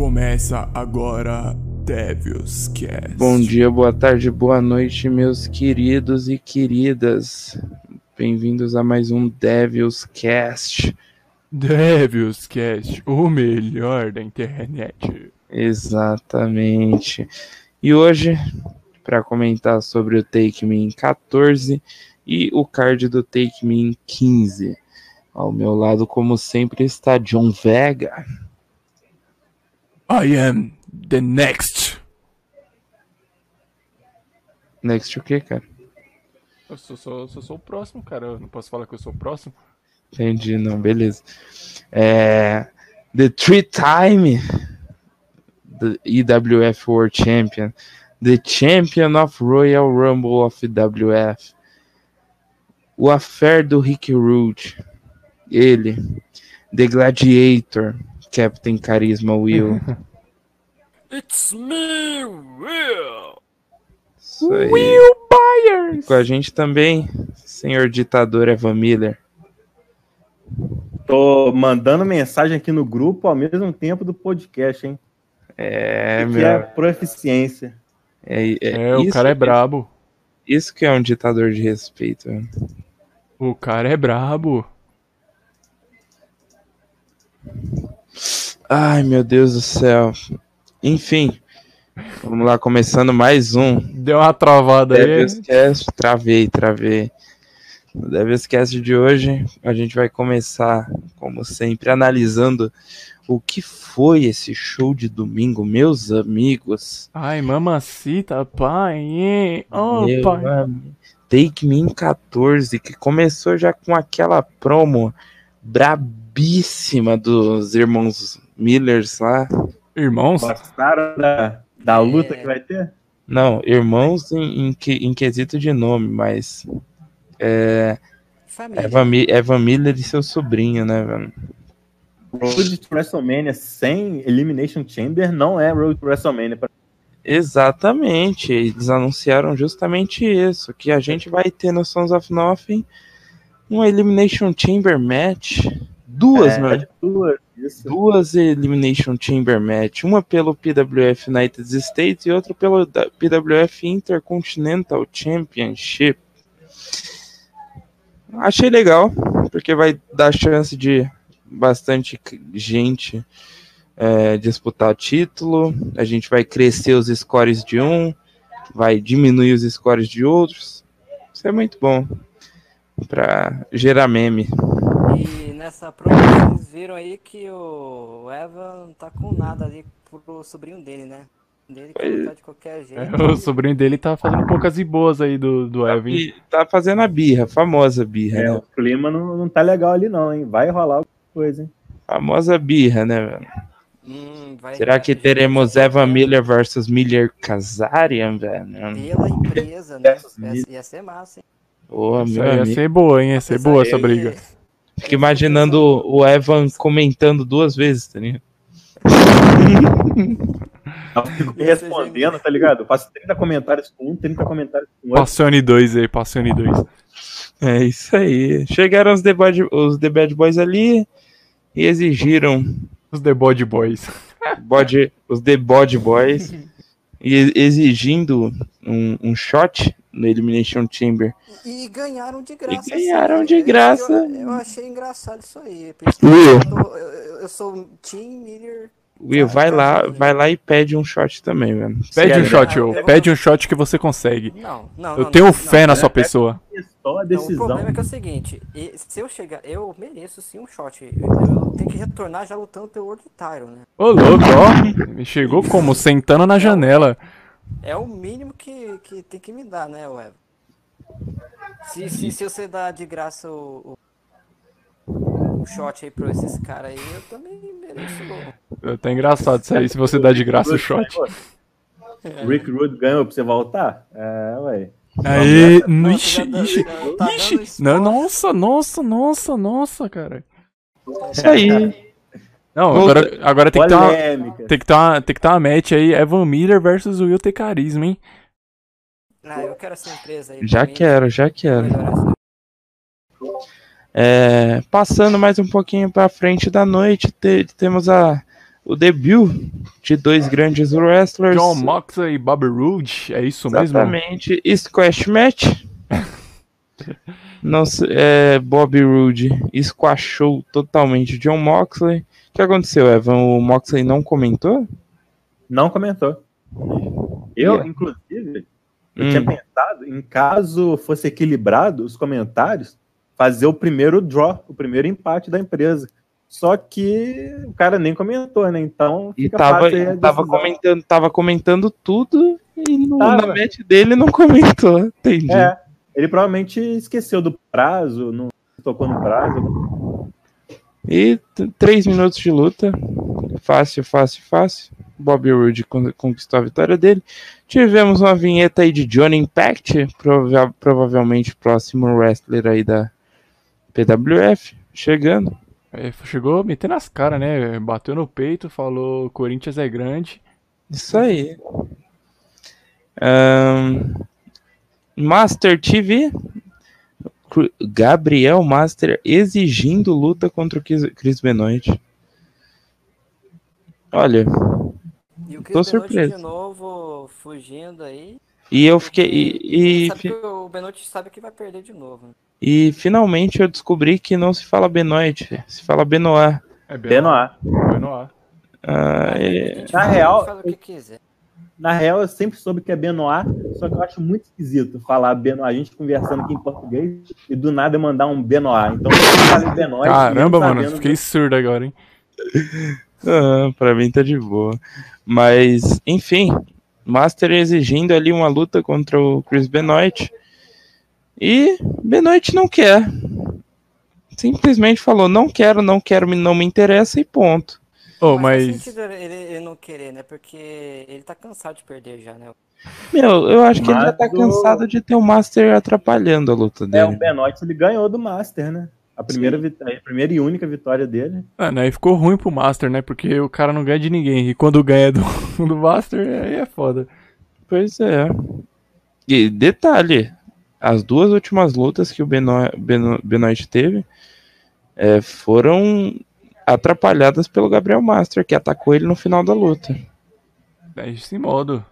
Começa agora Devil's Cast. Bom dia, boa tarde, boa noite, meus queridos e queridas. Bem-vindos a mais um Devil's Cast. Devil's Cast, o melhor da internet. Exatamente. E hoje, para comentar sobre o Take Me 14 e o card do Take Me 15. Ao meu lado, como sempre, está John Vega. I am the next. Next o quê, cara? Eu sou, sou, sou, sou o próximo, cara. Eu não posso falar que eu sou o próximo. Entendi, não, beleza. É, the three-time the EWF World Champion, the Champion of Royal Rumble of EWF, o affair do Rick Rude, ele, The Gladiator, Captain Carisma Will. It's me, Will. Isso aí. Will Byers. Com a gente também, senhor ditador Evan Miller. Tô mandando mensagem aqui no grupo ao mesmo tempo do podcast, hein? É, que meu. é proficiência. É, é- É, o cara é brabo. Isso que é um ditador de respeito. O cara é brabo. Ai, meu Deus do céu. Enfim, vamos lá, começando mais um Deu uma travada aí. Devilscast. Travei, travei. No Devilscast de hoje, a gente vai começar, como sempre, analisando o que foi esse show de domingo, meus amigos. Ai, mamacita, pai. Oh, Meu pai. amigo. Take Me in 14, que começou já com aquela promo brabíssima dos irmãos Millers lá. Irmãos? Gostaram da, da luta que vai ter? Não, irmãos em, em, que- em quesito de nome, mas. É. Família. Evan, Mi- Evan Miller e seu sobrinho, né, velho? Road to WrestleMania sem Elimination Chamber não é Road to WrestleMania. Exatamente, eles anunciaram justamente isso, que a gente vai ter no Sons of Nothing um Elimination Chamber Match, duas, é, né? duas, isso. Duas Elimination Chamber Match, uma pelo PWF United States e outra pelo PWF Intercontinental Championship. Achei legal, porque vai dar chance de bastante gente é, disputar título. A gente vai crescer os scores de um, vai diminuir os scores de outros. Isso é muito bom para gerar meme. E nessa prova vocês viram aí que o Evan não tá com nada ali pro sobrinho dele, né? Dele que lutar de qualquer jeito. É, o sobrinho dele tá fazendo poucas e boas aí do, do Evan. E tá fazendo a birra, famosa birra, É, né? o clima não, não tá legal ali não, hein? Vai rolar alguma coisa, hein? Famosa birra, né, velho? Hum, vai- Será que teremos Evan Miller versus Miller Kazarian, velho? Pela empresa, né? Ia, ia ser massa, hein? Isso meu ia amigo. ser boa, hein? Ia ser Apesar boa essa briga. Fico imaginando o Evan comentando duas vezes, tá ligado? Eu fico respondendo, tá ligado? Eu faço 30 comentários com um, 30 comentários com outro. Passione 2 aí, Passione 2. É isso aí. Chegaram os The Bad, os The Bad Boys ali e exigiram Os The Body Boys. bode, os The Body Boys exigindo um, um shot no Elimination Chamber. E ganharam de graça. ganharam sim. de É graça. Eu, eu achei engraçado isso aí. Will. eu, eu, eu sou Team Miller. Will, vai lá, vai lá e pede um shot também, velho. Pede um Sério. shot, eu- Will. eu- Pede um shot que você consegue. Não, não. Eu não, tenho não, fé não. na sua pessoa. Só a Não, o decisão. problema é que é o seguinte, se eu chegar, eu mereço sim um shot. Eu, tenho que retornar já lutando pelo World Title, né? Ô, louco, ó. Me chegou como? Sentando na janela. É o mínimo que, que tem que me dar, né, Web? Se, se, se você dá de graça o, o, o shot aí pra esses caras aí, eu também mereço. Tá engraçado isso aí, se você dá de graça o shot. O Rick Rude ganhou pra você voltar? É. Aí, Nossa, ixi, já dá- ixi, tá ixi. Não, nossa, nossa, nossa, nossa, cara. Isso aí. Não, agora, agora tem que ter uma, tem que ter uma, tem que ter uma match aí, Evan Miller versus Will ter carisma, hein? Ah, eu quero essa empresa aí. Já pra mim, quero, já quero. É, passando mais um pouquinho para frente da noite, te- temos a, o debut de dois grandes wrestlers. John Moxley e Bobby Roode, é isso mesmo? Exatamente. Squash match. Não é, Bobby Roode squashou totalmente John Moxley. O que aconteceu, Evan? O Moxley não comentou? Não comentou. Eu, Yeah. inclusive, eu Hum. tinha pensado em caso fosse equilibrado os comentários, fazer o primeiro draw, o primeiro empate da empresa. Só que o cara nem comentou, né? Então E tava, tava, comentando, tava comentando tudo e no, Tava. na match dele não comentou. Entendi. É, ele provavelmente esqueceu do prazo, não tocou no prazo. E três minutos de luta. Fácil, fácil, fácil. Bobby Roode con- conquistou a vitória dele. Tivemos uma vinheta aí de Johnny Impact, prova- provavelmente próximo wrestler aí da PWF, chegando. É, chegou metendo as caras, né? Bateu no peito, falou Corinthians é grande. Isso aí. Ahn, Master TV. Gabriel Master exigindo luta contra o Chris- Chris Benoit. Olha, E o Tô Benoit surpreso. de novo fugindo aí. e eu fiquei. E, e, sabe que o Benoit sabe que vai perder de novo. E finalmente eu descobri que não se fala Benoit, se fala Benoit. É Benoit. Benoit. Ah, é- Na real, quiser. Na real, eu sempre soube que é Benoit, só que eu acho muito esquisito falar Benoit. A gente conversando aqui em português e do nada mandar um Benoit. Então eu falei Benoit. Caramba, mano, sabendo fiquei surdo agora, hein? Ah, pra mim tá de boa. Mas, enfim, Master exigindo ali uma luta contra o Chris Benoit. E Benoit não quer. Simplesmente falou: não quero, não quero, não me interessa e ponto. Oh, Mas mas. sentido ele, ele não querer, né? Porque ele tá cansado de perder já, né? Meu, eu acho que ele já Mas tá cansado de ter o Master atrapalhando a luta É, o dele. Benoit ele ganhou do Master, né? A primeira, a primeira e única vitória dele. Mano, aí ficou ruim pro Master, né? Porque o cara não ganha de ninguém. E quando ganha do, do Master, aí é foda. Pois é. E detalhe: as duas últimas lutas que o Beno- Beno- Benoit teve é, foram atrapalhadas pelo Gabriel Master, que atacou ele no final da luta. É esse modo.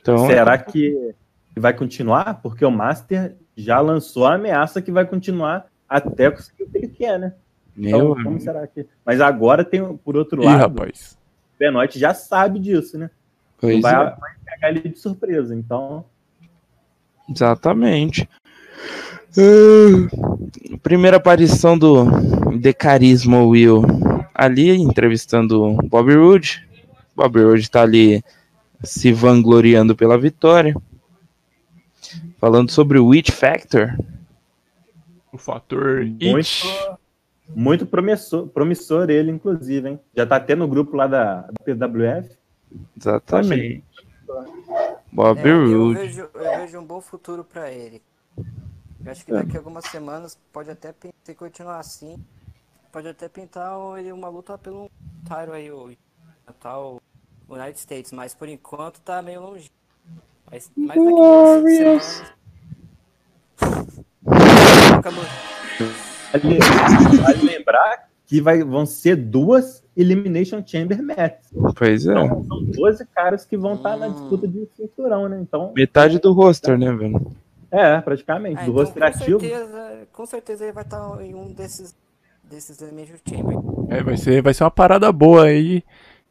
Então, Será que vai continuar? Porque o Master já lançou a ameaça que vai continuar até conseguir o que ele quer, né? Então, meu, como será que. Mas agora tem, por outro Ih, lado, rapaz. o Benoit já sabe disso, né? pois vai, é, vai pegar ele de surpresa. Então, exatamente. Ah, primeira aparição do The Carisma Will ali entrevistando o Bobby Roode. Bobby Roode tá ali se vangloriando pela vitória. Falando sobre o Witch Factor. O fator muito, It. muito promissor, promissor ele, inclusive, hein? Já tá até no grupo lá da, da PWF. Exatamente. Bobby É, eu, Roode. vejo, eu vejo um bom futuro pra ele. Eu acho que daqui a algumas semanas pode até se continuar assim. Pode até pintar ele uma luta pelo Tyro aí, o tal United States, mas por enquanto tá meio longe. Mas, mas daqui a semanas. Vale lembrar que vai, vão ser duas Elimination Chamber matches. Pois é. Então, são 12 caras que vão estar na Hum. disputa de cinturão, né? Então, Metade do roster, né, velho? é, praticamente. Ah, do então, roster com ativo. certeza, com certeza ele vai estar em um desses desses Elimination Chamber. É, vai ser, vai ser uma parada boa aí.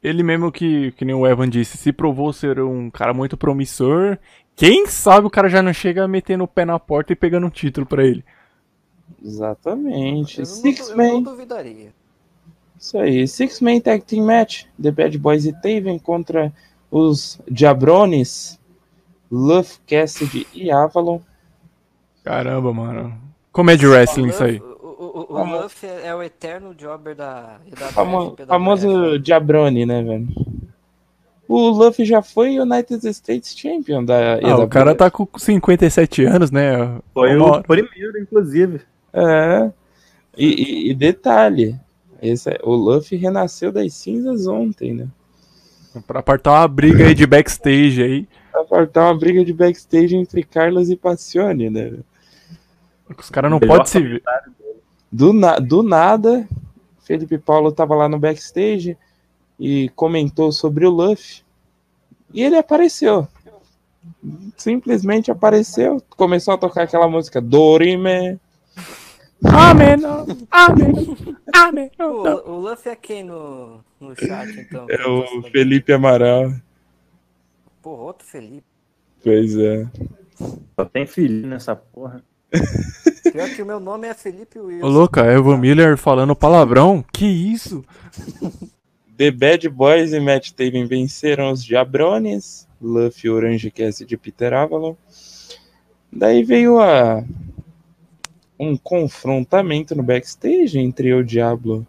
Ele mesmo que, que nem o Evan disse, se provou ser um cara muito promissor. Quem sabe o cara já não chega metendo o pé na porta e pegando um título pra ele. Exatamente. Eu não, Six eu não Man. duvidaria. Isso aí. Six Man Tag Team Match. The Bad Boys e Taven contra os Jabrones. Luff, Cassidy e Avalon. Caramba, mano. Comédia wrestling isso aí. O, o, o, Luff é, é o eterno jobber da IWF, Famo- PWF. famoso Jabroni, né, velho? O Luffy já foi United States Champion da Ah, o cara tá com 57 anos, né? Foi o primeiro, inclusive. É. E, e- e detalhe, esse é- o Luffy renasceu das cinzas ontem, né? Pra apartar uma briga aí de backstage aí. Pra faltar uma briga de backstage entre Carlos e Passione, né? Os caras não podem se ver. Do, na- do nada, Felipe Paulo tava lá no backstage e comentou sobre o Luffy. E ele apareceu. Simplesmente apareceu, começou a tocar aquela música Dorime. Amém, amém, amém. O, o Luffy é quem no, no chat, então? É o Felipe Amaral. Pô, outro Felipe. Pois é. Só tem filho nessa porra. Pior que o meu nome é Felipe Wilson. Ô, louca, Evo Miller falando palavrão? Que isso? The Bad Boys e Matt Taven venceram os Jabrones, Luffy Orange Cast de Peter Avalon. Daí veio a um confrontamento no backstage entre o Diablo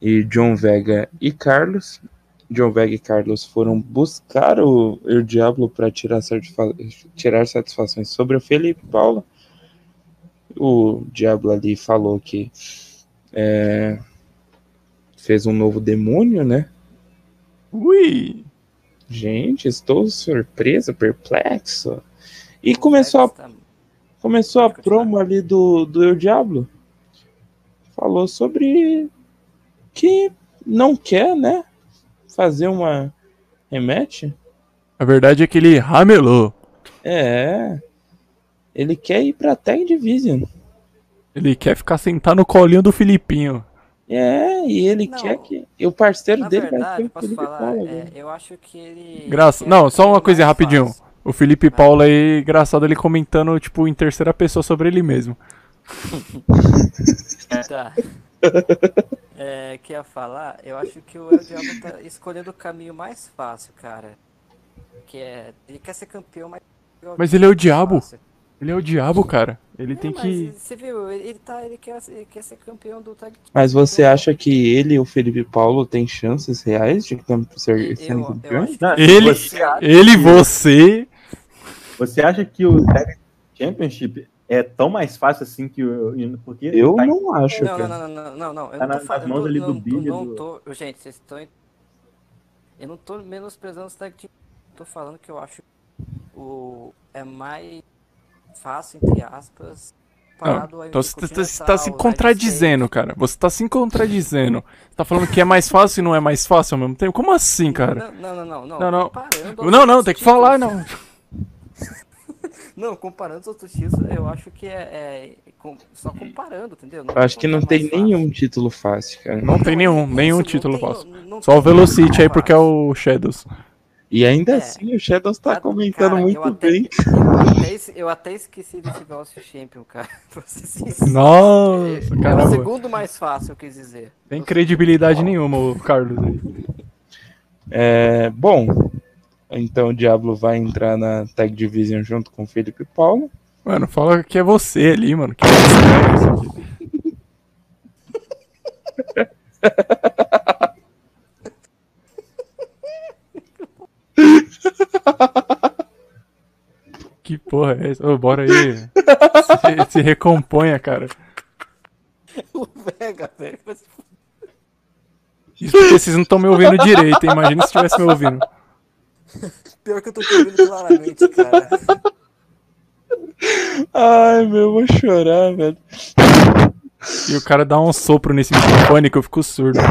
e John Vega e Carlos. John Vega e Carlos foram buscar o El Diablo para tirar, satisfa tirar satisfações sobre o Felipe Paulo. O Diablo ali falou que é, fez um novo demônio, né? Ui! Gente, estou surpreso, perplexo. E começou a, começou a promo ali do, do El Diablo. Falou sobre que não quer, né? Fazer uma rematch. A verdade é que ele ramelou. É. Ele quer ir pra Tag Division. Ele quer ficar sentado no colinho do Filipinho. É, e ele Não, quer que. E o parceiro Na dele vai ser verdade, o posso Felipe falar, Paulo. é, né? eu acho que ele... Graça. Não, só uma coisa rapidinho. fácil. O Felipe Paulo aí, engraçado ele comentando, tipo, em terceira pessoa sobre ele mesmo. Tá. É, que ia falar, eu acho que o El Diablo tá escolhendo o caminho mais fácil, cara. Que é. Ele quer ser campeão, mas. Mas ele é o diabo. Fácil. Ele é o diabo, cara. Ele É, tem mas que. Você viu, ele, tá, ele, quer, ele quer ser campeão do tag team. Mas você acha que ele e o Felipe Paulo têm chances reais de ser, eu- serem eu Não, Ele- Você, Ele, você. Você acha que o Tag Championship é tão mais fácil assim que o. Porque Eu tá- não acho, Não, cara. não, não, não, não, não. Eu Tá não tô nas falando. mãos eu ali não, do não, Billy, não do- tô. Gente, vocês estão. Eu não tô menosprezando os tag team. Tô falando que eu acho o. É mais fácil, entre aspas. Parado Então você tá, você tá se contradizendo, cara. cara. Você tá se contradizendo. Você tá falando que é mais fácil e não é mais fácil ao mesmo tempo? Como assim, cara? Não, não, não, não. Não, não. Não, não, outros tem que falar, não. Não, comparando os outros títulos, eu acho que é. é com- só comparando, entendeu? Eu acho que não tem fácil. nenhum título fácil, cara. Não tem nenhum, nenhum não título tem- fácil. não- não Só o Velocity aí porque é o Shadows. E ainda É. assim o Shadows tá Cara, comentando eu muito até- bem. Eu até, es- eu até esqueci desse Velocity Champion, cara. Pra ser sincero. Nossa, É o segundo mais fácil, eu quis dizer. Tem credibilidade nenhuma, o Carlos. aí. É, bom, então o Diablo vai entrar na Tag Division junto com o Felipe Paulo. Mano, fala que é você ali, mano. Que é. Que porra é essa? Ô, bora aí. Se, se recomponha, cara. O Vega, velho. Isso porque vocês não estão me ouvindo direito, hein? Imagina se estivesse me ouvindo. Pior que eu tô te ouvindo claramente, cara. Ai, meu, eu vou chorar, velho. E o cara dá um sopro nesse microfone que eu fico surdo.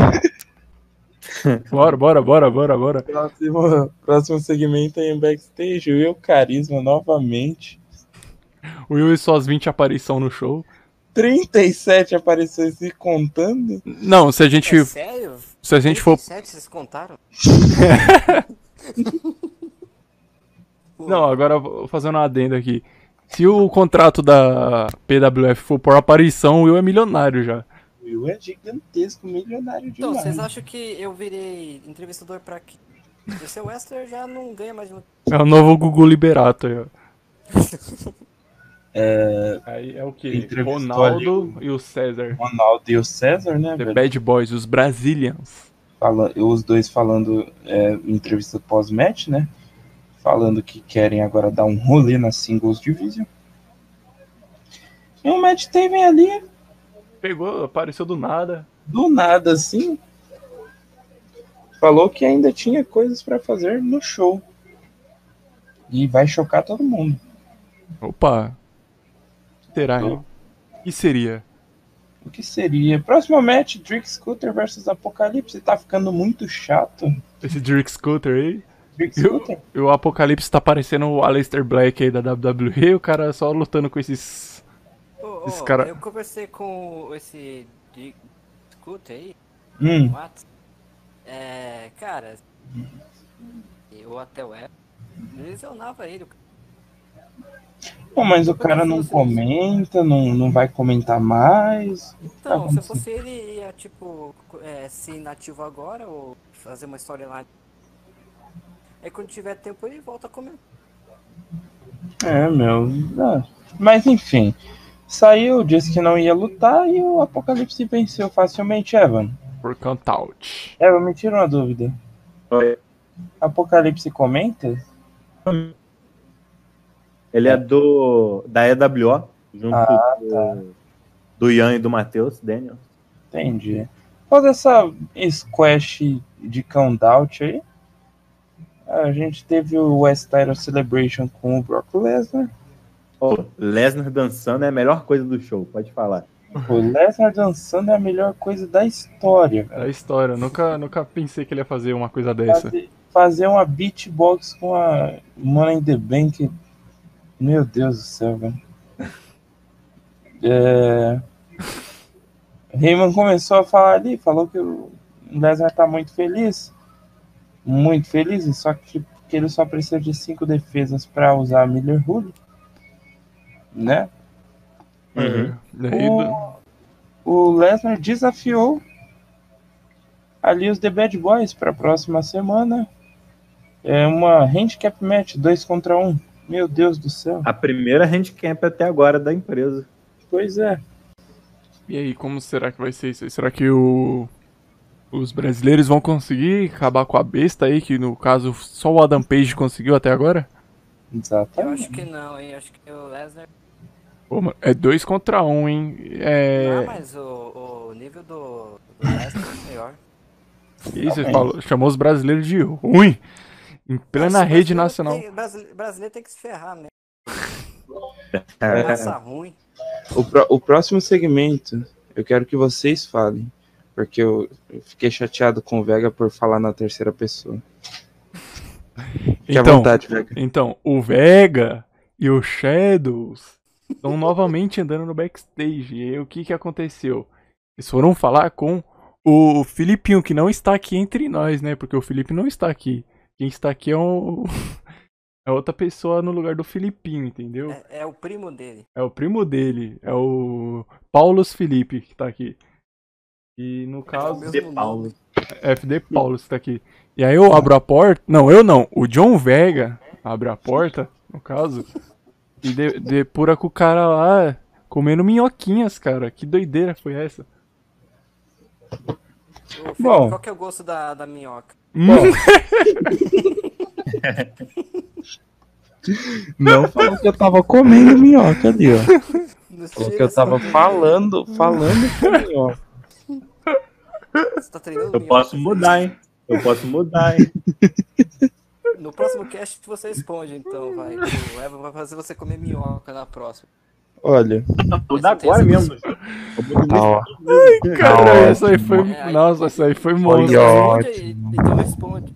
Bora, bora, bora, bora, bora. Próximo, próximo segmento aí em backstage, o Will Carisma novamente. O Will e suas 20 aparição no show. 37 aparições e contando. Não, se a gente. É sério? Se a gente for. 37, vocês contaram? Não, agora eu vou fazer uma adenda aqui. Se o contrato da PWF for por aparição, o Will é milionário já. O Will é gigantesco, milionário Então, demais. vocês acham que eu virei entrevistador pra quê? O seu Wester já não ganha mais muito. É o novo Gugu Liberato aí, ó. Aí é o que? Ronaldo e o César. Ronaldo e o César, né, The velho? Bad Boys, os Brazilians. Fala, os dois falando é, em entrevista pós-match, né? Falando que querem agora dar um rolê na Singles Division. E o Matt Taven ali, Pegou, apareceu do nada. do nada assim, falou que ainda tinha coisas pra fazer no show. E vai chocar todo mundo. Opa. Será, hein? O que seria? O que seria? Próximo match, Drake Scooter versus Apocalipse. Tá ficando muito chato. Esse Drake Scooter aí. Drake Eu- Scooter? E o Apocalipse tá parecendo o Aleister Black aí da WWE, o cara só lutando com esses. Ô, ô, Esse cara- Eu conversei com esse de Scooter aí, Hum, no Whats. É, cara, eu até o Apple, lesionava ele. Pô, mas o cara não comenta, não, não vai comentar mais. Então, Tá se eu fosse ele, ia, tipo, é, ser inativo agora ou fazer uma storyline. Aí quando tiver tempo ele volta a comentar. É, meu. ah. Mas enfim. Saiu, disse que não ia lutar e o Apocalipse venceu facilmente, Evan. Por count-out. Evan, me tira uma dúvida. Oi. Apocalipse comenta? Ele é do da EWO, junto Ah, do, do Ian e do Matheus, Daniel. Entendi. Qual dessa squash de count-out aí? A gente teve o West Title Celebration com o Brock Lesnar. Ô, Lesnar dançando é a melhor coisa do show, pode falar. O Lesnar dançando é a melhor coisa da história, velho. É a história. Eu nunca, nunca pensei que ele ia fazer uma coisa dessa. Fazer, fazer uma beatbox com a Money in the Bank. Meu Deus do céu, velho. É... Heyman começou a falar ali, falou que o Lesnar tá muito feliz. Muito feliz, só que, que ele só precisa de cinco defesas para usar a Miller Rule. Né? É. Daí, O, o Lesnar desafiou ali os The Bad Boys para a próxima semana. É uma handicap match, dois contra um. Meu Deus do céu. A primeira handicap até agora da empresa. Pois é. E aí, como será que vai ser isso aí? Será que o... os brasileiros vão conseguir acabar com a besta aí, que no caso só o Adam Page conseguiu até agora? Eu Exatamente. acho que não, hein? Acho que o Lesnar. Pô, mano, é dois contra um, hein? É. Ah, mas o, o nível do, do Lesnar é maior. Isso, falou, chamou os brasileiros de ruim. Em plena Nossa, rede brasileiro nacional. Tem, brasile- brasileiro tem que se ferrar mesmo. É, Raça ruim. O, pró- o próximo segmento, eu quero que vocês falem. Porque eu, fiquei chateado com o Vega por falar na terceira pessoa. Fique à Então, vontade, Vega. então, o Vega e o Shadows estão novamente andando no backstage. E aí, o que que aconteceu? Eles foram falar com o Filipinho, que não está aqui entre nós, né? Porque o Felipe não está aqui. Quem está aqui é o... É outra pessoa no lugar do Filipinho, entendeu? É, é o primo dele. É o primo dele, é o Paulos Felipe que tá aqui. E no caso, mesmo De nome. Paulo. FD Paulos tá aqui. E aí eu abro a porta. Não, eu não. O John Vega abre a porta, no caso, e de- depura com o cara lá comendo minhoquinhas, cara. Que doideira foi essa? Ô, Felipe, Bom. qual que é o gosto da, da minhoca? Não falou que eu tava comendo minhoca ali, ó. Falou que eu tava falando, falando com minhoca. Você tá treinando Eu minhoca? posso mudar, hein? Eu posso mudar, hein? No próximo cast você responde, então, vai. O Evan vai fazer você comer minhoca na próxima. Olha, mudar agora mesmo. Tá, ó. cara, ótimo. essa aí foi. É, Nossa, essa aí foi Foi monstro. então responde.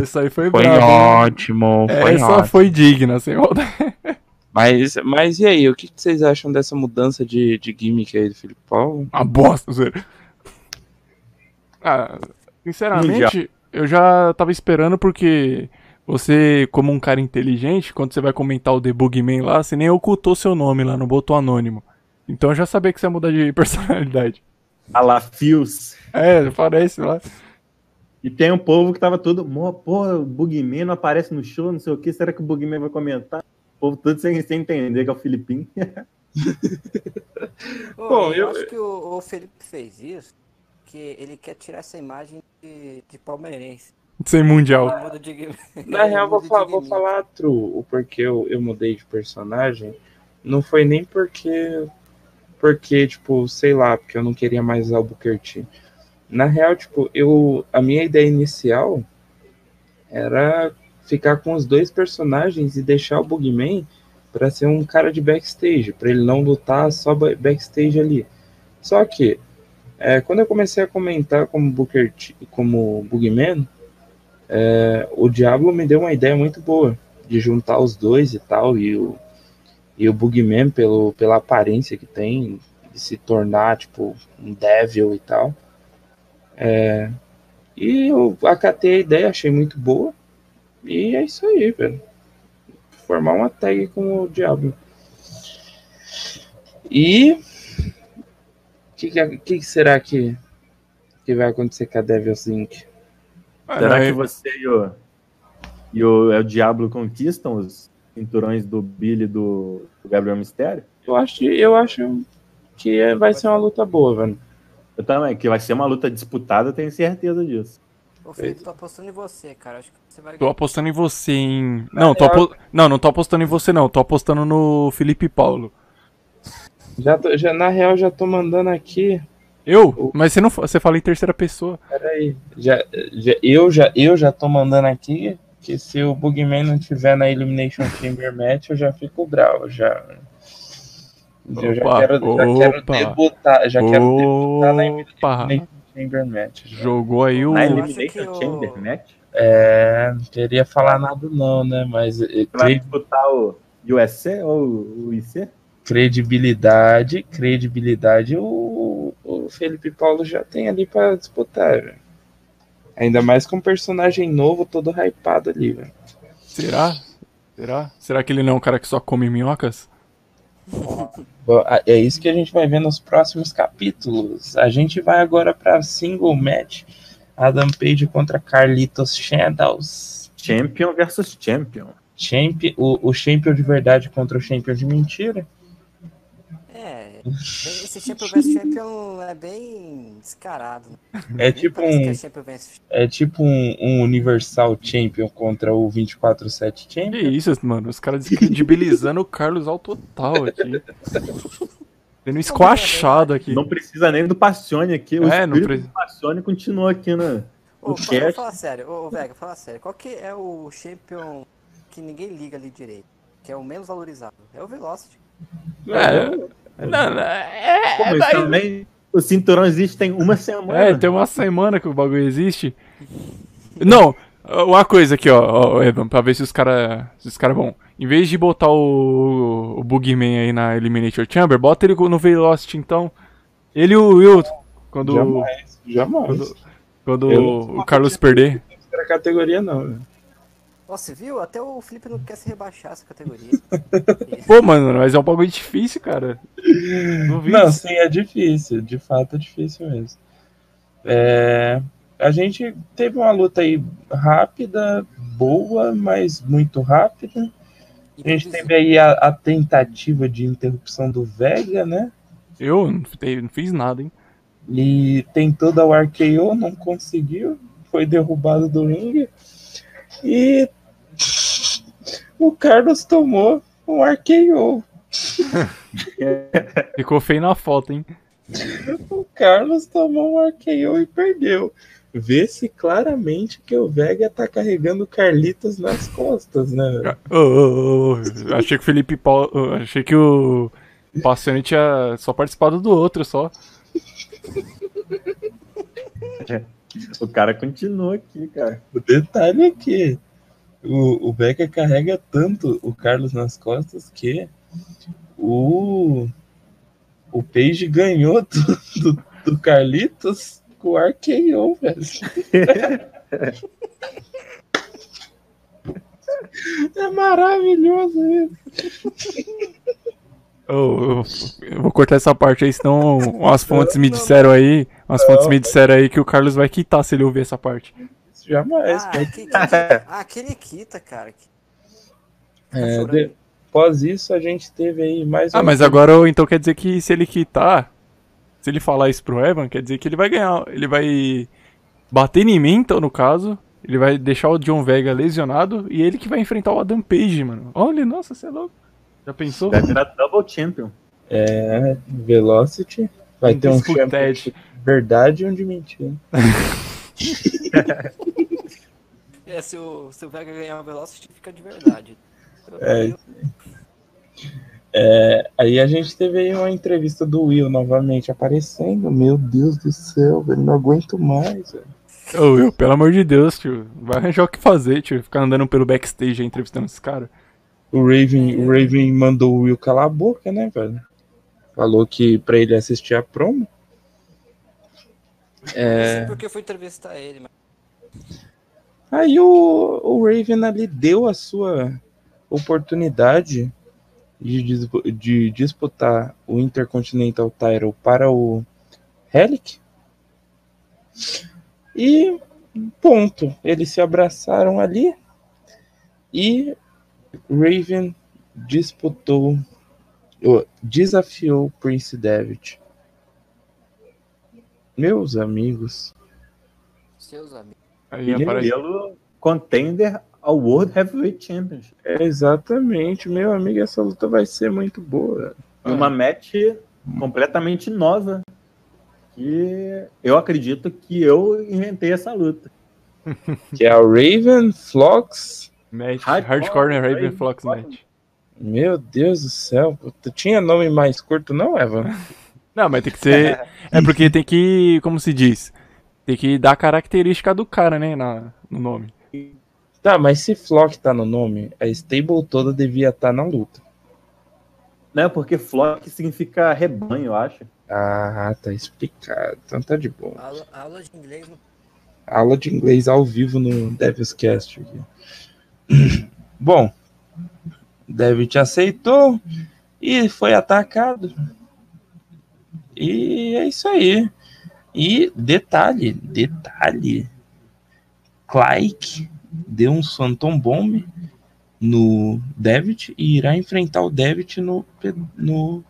Essa aí foi, Foi ótimo, foi Essa ótimo. foi digna, sem maldade. Mas, mas e aí, o que vocês acham dessa mudança de, de gimmick aí do Felipe Paulo? Uma bosta, sério. Ah, sinceramente, eu já tava esperando porque você, como um cara inteligente, quando você vai comentar o Debugman lá, você nem ocultou seu nome lá, não botou anônimo. Então eu já sabia que você ia mudar de personalidade. A lá, Fios. É, parece lá. E tem um povo que tava todo, "Mó, pô, o Bugman não aparece no show, não sei o que, será que o Bugman vai comentar? O povo todo sem, sem entender que é o Filipinho. Pô, Bom, eu, eu- acho que o, o Felipe fez isso, que ele quer tirar essa imagem de, de palmeirense. Sem mundial. Na real, vou, muda de fa- vou falar true, o porquê eu, eu mudei de personagem. Não foi nem porque, porque, tipo, sei lá, porque eu não queria mais usar o Booker T. Na real, tipo, eu, a minha ideia inicial era ficar com os dois personagens e deixar o Bugman para ser um cara de backstage, para ele não lutar só ba- backstage ali. Só que, é, quando eu comecei a comentar como Booker T, como Bugman, é, o Diablo me deu uma ideia muito boa de juntar os dois e tal, e o, e o Bugman, pelo, pela aparência que tem, de se tornar, tipo, um Devil e tal. É, e eu acatei a ideia, achei muito boa. E é isso aí, velho. Formar uma tag com o Diablo. E. O que, que, que será que, que vai acontecer com a Devil's Inc? Ah, Será não, que é- você e o, e o, é o Diablo conquistam os cinturões do Billy e do, do Gabriel Mistério? Eu acho, eu acho que é- vai ser uma luta boa, velho. Eu também, que vai ser uma luta disputada, eu tenho certeza disso. Ô, Felipe, tô apostando em você, cara. Acho que você vai Tô apostando em você, hein? Não, tô apo... não, não tô apostando em você, não. Tô apostando no Felipe Paulo. Já, tô- já na real já tô mandando aqui. Eu? Mas você não você fala em terceira pessoa. Peraí. Já, já, eu, já, eu já tô mandando aqui que se o Bugman não tiver na Elimination Chamber Match, eu já fico bravo. Já. Eu já Opa, quero, já quero opa. debutar. Já quero debutar na Opa! Elimination Chamber Match. já. Jogou aí o. Na Elimination Chamber Match, É, não queria falar nada não, né? Mas eh, você vai disputar o USC ou o IC? credibilidade, credibilidade, o, o Felipe Paulo já tem ali pra disputar, velho. Ainda mais com um personagem novo, todo hypado ali, velho. Será? Será? Será que ele não é um cara que só come minhocas? Bom, É isso que a gente vai ver nos próximos capítulos. A gente vai agora pra single match. Adam Page contra Carlitos Shadows. Champion versus Champion. Champion, o, o Champion de verdade contra o Champion de mentira. É, esse Champion vs Champion é bem descarado. né? É Nem tipo que um, é é tipo um, um Universal Champion contra o 24-7 Que Champion. isso, mano? Os caras descredibilizando o Carlos ao total aqui. Sendo esquachado aqui. Não precisa nem do Passione aqui. O É, não precisa. do Passione continua aqui na, Ô, no fa- cast. fala sério, ô, ô, Vega, fala sério. Qual que é o Champion que ninguém liga ali direito? Que é o menos valorizado? É o Velocity. É, não, não, é, Pô, mas daí- também o cinturão existe tem uma semana. É, tem uma semana que o bagulho existe. Não, uma coisa aqui, ó, ó Evan, pra ver se os caras os cara vão. Em vez de botar o, o Boogeyman aí na Eliminator Chamber, bota ele no Velocity então. Ele e o Will, quando, Jamais, jamais. quando Eu não- o Carlos perder. Não categoria não, velho. Você viu? Até o Felipe não quer se rebaixar essa categoria. Pô, mano, mas é um bagulho difícil, cara. Duvido. Não, sim, é difícil. De fato, é difícil mesmo. É, a gente teve uma luta aí rápida, boa, mas muito rápida. A gente teve aí a, a tentativa de interrupção do Vega, né? Eu não te- não fiz nada, hein? E tentou dar o RKO, não conseguiu. Foi derrubado do ringue. E o Carlos tomou um RKO. Ficou feio na foto, hein? O Carlos tomou um RKO e perdeu. Vê-se claramente que o Vega tá carregando o Carlitos nas costas, né? Ô, ô, ô, achei que o Felipe Paulo. Achei que o Passione tinha só participado do outro só. O cara continua aqui, cara. O detalhe é que o, o Vega carrega tanto o Carlos nas costas que o, o Page ganhou do, do, do Carlitos com o RKO, velho. É maravilhoso isso. Ô, eu, eu vou cortar essa parte aí, senão umas fontes me disseram aí. Umas fontes me disseram aí que o Carlos vai quitar se ele ouvir essa parte. Jamais. Ah, que, que, ah, aquele quita, cara. que- Tá É, chorando. de- Após isso, a gente teve aí mais Ah, uma- mas agora então quer dizer que se ele quitar, se ele falar isso pro Evan, quer dizer que ele vai ganhar. Ele vai bater em mim, então, no caso. Ele vai deixar o John Vega lesionado e ele que vai enfrentar o Adam Page, mano. Olha, nossa, você é louco. Já pensou? Vai virar Double Champion. É, Velocity. Vai ter um champion de verdade e um de mentira. É, se o, se o Vega ganhar o Velocity, fica de verdade. É. É, aí a gente teve aí uma entrevista do Will novamente aparecendo. Meu Deus do céu, velho, não aguento mais. Velho. Ô, Will, pelo amor de Deus, tio. Vai arranjar o que fazer, tio. Ficar andando pelo backstage aí, entrevistando esse cara. O Raven, o Raven mandou o Will calar a boca, né, velho? Falou que pra ele assistir a promo. É... Não sei porque eu fui entrevistar ele, mas... Aí o, o Raven ali deu a sua oportunidade de, de disputar o Intercontinental Title para o Helic. E ponto. Eles se abraçaram ali e Raven disputou, desafiou Prince David. Meus amigos. Seus amigos. Aí ele aparece... pelo contender ao World Heavyweight Championship. É, exatamente, meu amigo, essa luta vai ser muito boa. E uma match completamente nova. Que eu acredito que eu inventei essa luta. que é o Raven Flox Match, Hardcore, Hardcore Raven Flox Match. Meu Deus do céu, tu tinha nome mais curto, não, Evan? Não, mas tem que ser. é porque tem que, como se diz, tem que dar a característica do cara, né, na, no nome. Tá, mas se Flock tá no nome, a stable toda devia estar tá na luta. Não, porque Flock significa rebanho, eu acho. Ah, tá explicado. Então tá de boa. Aula, aula de inglês no... Aula de inglês ao vivo no Devil's Cast aqui. Bom, David aceitou e foi atacado. E é isso aí. E detalhe, detalhe. Clyke deu um Phantom Bomb no David e irá enfrentar o David no, no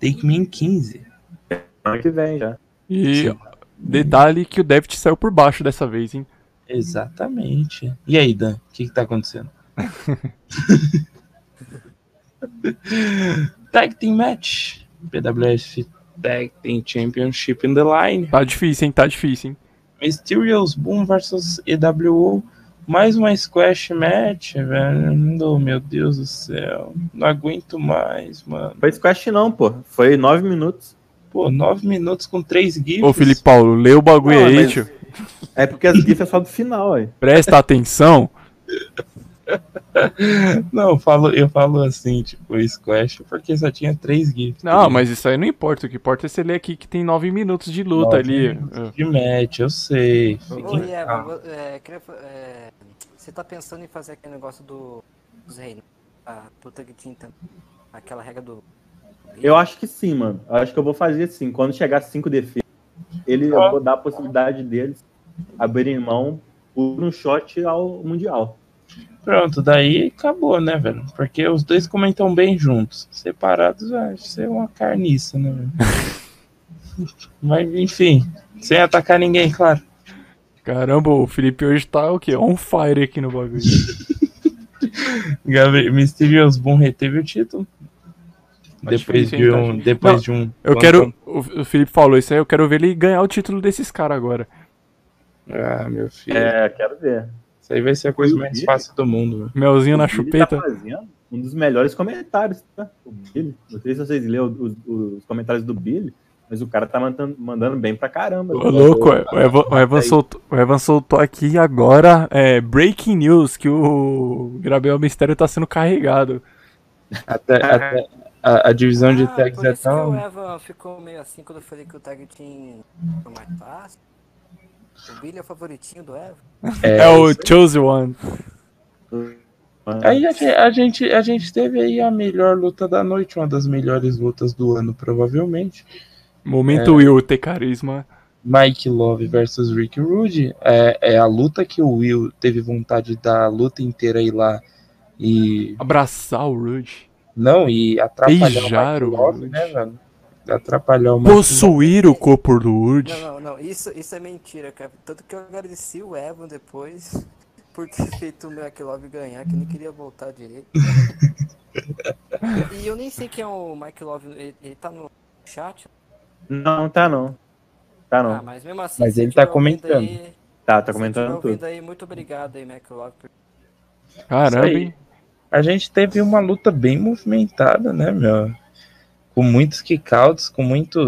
Take Me 15. Ano que vem já. E Sim. detalhe que o David saiu por baixo dessa vez, hein? Exatamente. E aí, Dan, o que, que tá acontecendo? Tag Team Match. PWS Tag Team Championship in the line. Tá difícil, hein? Tá difícil, hein? Mysterious Boom versus EWO. Mais uma squash match, velho. Oh, meu Deus do céu. Não aguento mais, mano. Foi squash não, pô. Foi nove minutos. Pô, nove minutos com três gifs. Ô, Felipe Paulo, lê o bagulho não, aí, tio. É porque as gifs é só do final, aí. Presta atenção. Não, eu falo, eu falo assim, tipo, Squash, porque só tinha três GIFs. Não, mas isso aí não importa. O que importa é você ler aqui que tem nove minutos de luta ali. De match, eu sei. Ô, Eva, é, é, você tá pensando em fazer aquele negócio do, dos reinos? A puta que tinha aquela regra do. Eu acho que sim, mano. Eu acho que eu vou fazer sim. Quando chegar cinco defesas, ele, eu vou dar a possibilidade deles abrirem mão por um shot ao Mundial. Pronto, daí acabou, né, velho? Porque os dois comentam bem juntos. Separados vai ser uma carniça, né, velho? Mas, enfim, sem atacar ninguém, claro. Caramba, o Felipe hoje tá o quê? On fire aqui no bagulho. Gabriel, Mysterious Boom reteve o título. depois de um. Depois Não, de um. Eu quero. O Felipe falou isso aí, eu quero ver ele ganhar o título desses caras agora. Ah, meu filho. É, quero ver. Isso aí vai ser a coisa mais fácil do mundo. Melzinho na tá chupeta. Tá um dos melhores comentários, tá? O Billy. Não sei se vocês leram os, os, comentários do Billy, mas o cara tá mandando, mandando bem pra caramba. Ô, louco, o, Evan, o, Evan soltou, o Evan soltou aqui agora é, breaking news que o Gabriel Mistério tá sendo carregado. Até, até a, a, divisão ah, de tags é tão. o Evan ficou meio assim quando eu falei que o tag tinha mais fácil. O Billy é o favoritinho do Eva? É, é o Chosen One. Aí a, a, gente, a gente teve aí a melhor luta da noite, uma das melhores lutas do ano, provavelmente. Momento é, Will ter carisma. Mike Love versus Rick Rude. É, é a luta que o Will teve vontade da luta inteira ir lá e. Abraçar o Rude. Não, e atrapalhar Beijar o, Mike Love, Rude. né, velho? Atrapalhar o Possuir o corpo do Urd. Não, não, não. Isso, isso é mentira, cara. Tanto que eu agradeci o Evan depois por ter feito o McLove ganhar, que nem queria voltar direito. e eu nem sei quem é o Mike Love. Ele, ele tá no chat? Não, tá não. Tá não. Ah, mas mesmo assim. Mas ele tá comentando. Aí, tá, tá comentando tudo. Aí, muito obrigado aí, McLove. Caramba, hein? a gente teve uma luta bem movimentada, né, meu? Com muitos kickouts, com muito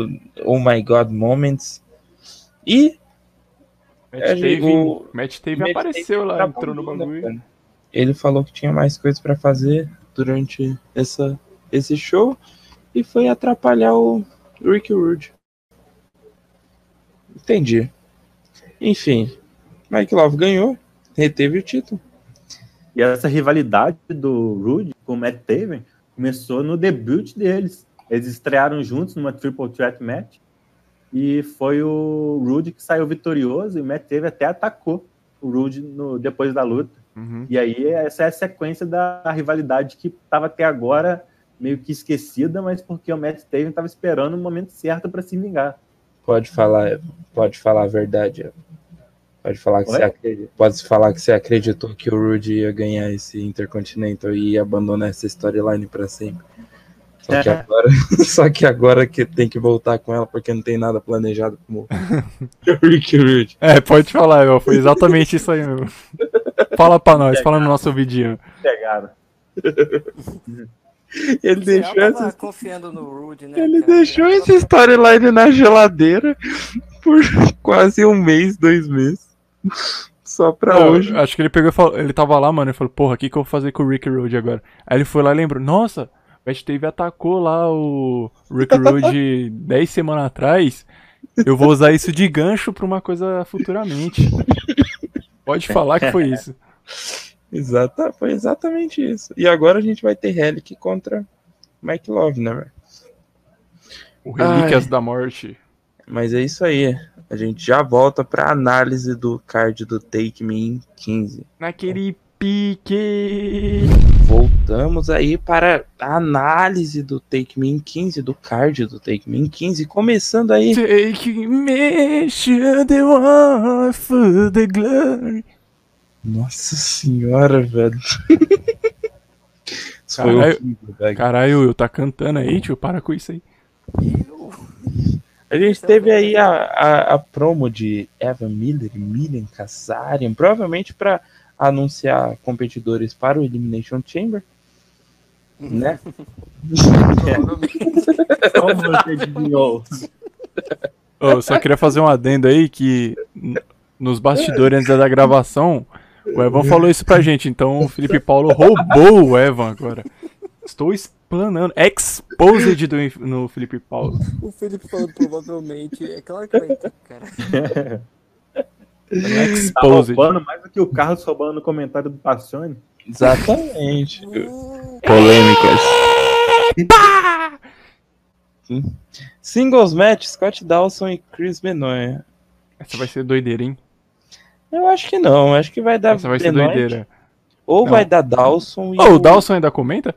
oh my god moments. E Matt É, Taven, o- Matt Taven Matt apareceu Taven lá, trabalhou, entrou no né, bagulho. cara? ele falou que tinha mais coisas pra fazer durante essa, esse show e foi atrapalhar o Rick Rude. Entendi. Enfim, Mike Love ganhou, reteve o título. E essa rivalidade do Rude com o Matt Taven começou no debut deles. Eles estrearam juntos numa Triple Threat Match. E foi o Rude que saiu vitorioso e o Matt Taven até atacou o Rude no, depois da luta. Uhum. E aí essa é a sequência da rivalidade que estava até agora meio que esquecida, mas porque o Matt Taven estava esperando o momento certo para se vingar. Pode falar, pode falar a verdade. Evan. Pode falar que Oi? você acredita. Pode falar que você acreditou que o Rude ia ganhar esse Intercontinental e ia abandonar essa storyline pra sempre. Só que É. agora, só que agora que tem que voltar com ela porque não tem nada planejado como o Rick Rude. É, pode falar, Evan, foi exatamente isso aí mesmo. Fala pra nós, fala no nosso vidinho. Pegaram. Ele Sim, deixou essa, confiando no Rude, né? ele cara? deixou essa storyline na geladeira por quase um mês, dois meses. Só pra Não, hoje. Acho que ele pegou e falou, ele tava lá, mano, e falou, porra, o que, que eu vou fazer com o Rick Rude agora? Aí ele foi lá e lembrou, nossa, o Matt Taven atacou lá o Rick Rude 10 semanas atrás, eu vou usar isso de gancho pra uma coisa futuramente. Pode falar que foi isso. Exata, foi exatamente isso. E agora a gente vai ter Relic contra Mike Love, né, velho? O Relíquias Ai. da Morte. Mas é isso aí. A gente já volta pra análise do card do Take Me in 15. Naquele pique. Voltamos aí para a análise do Take Me in 15, do card do Take Me in 15. Começando aí. Take me to the one for the glory. Nossa senhora, velho. Caralho. horrível, velho. Caralho, eu tá cantando aí, tio, para com isso aí. A gente teve aí a, a, a promo de Evan Miller e Milian Kazarian, provavelmente para anunciar competidores para o Elimination Chamber, né? você adivinhou? Ô, eu só queria fazer um adendo aí que nos bastidores antes da gravação, o Evan falou isso pra gente, então o Felipe Paulo roubou o Evan agora. Estou explanando, exposed do, no Felipe Paulo. O Felipe falando provavelmente. É claro que vai ter, cara. Tá Exposed. roubando mais do que o Carlos roubando no comentário do Passione. Exatamente. Polêmicas. Singles match, Scott Dawson e Chris Benoit. Essa vai ser doideira, hein? Eu acho que não, acho que vai dar Essa vai ser Benoit, doideira. ou Não. vai dar Dawson e Ô, o Dawson ainda comenta?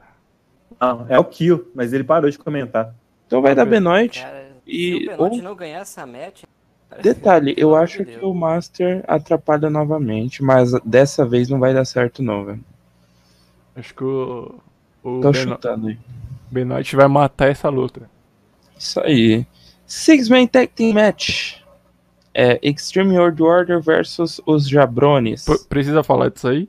Não, é o Kill, mas ele parou de comentar. então vai dar Benoit. cara, E- se o Benoit ou- não ganhar essa match. Detalhe, eu acho que o Master atrapalha novamente, mas dessa vez não vai dar certo não, velho. Acho que o, o Tô Beno- chutando aí. Benoit vai matar essa luta. Isso aí. Six Man Tag Team Match. É Extreme World Order versus os Jabrones. P- precisa falar disso aí?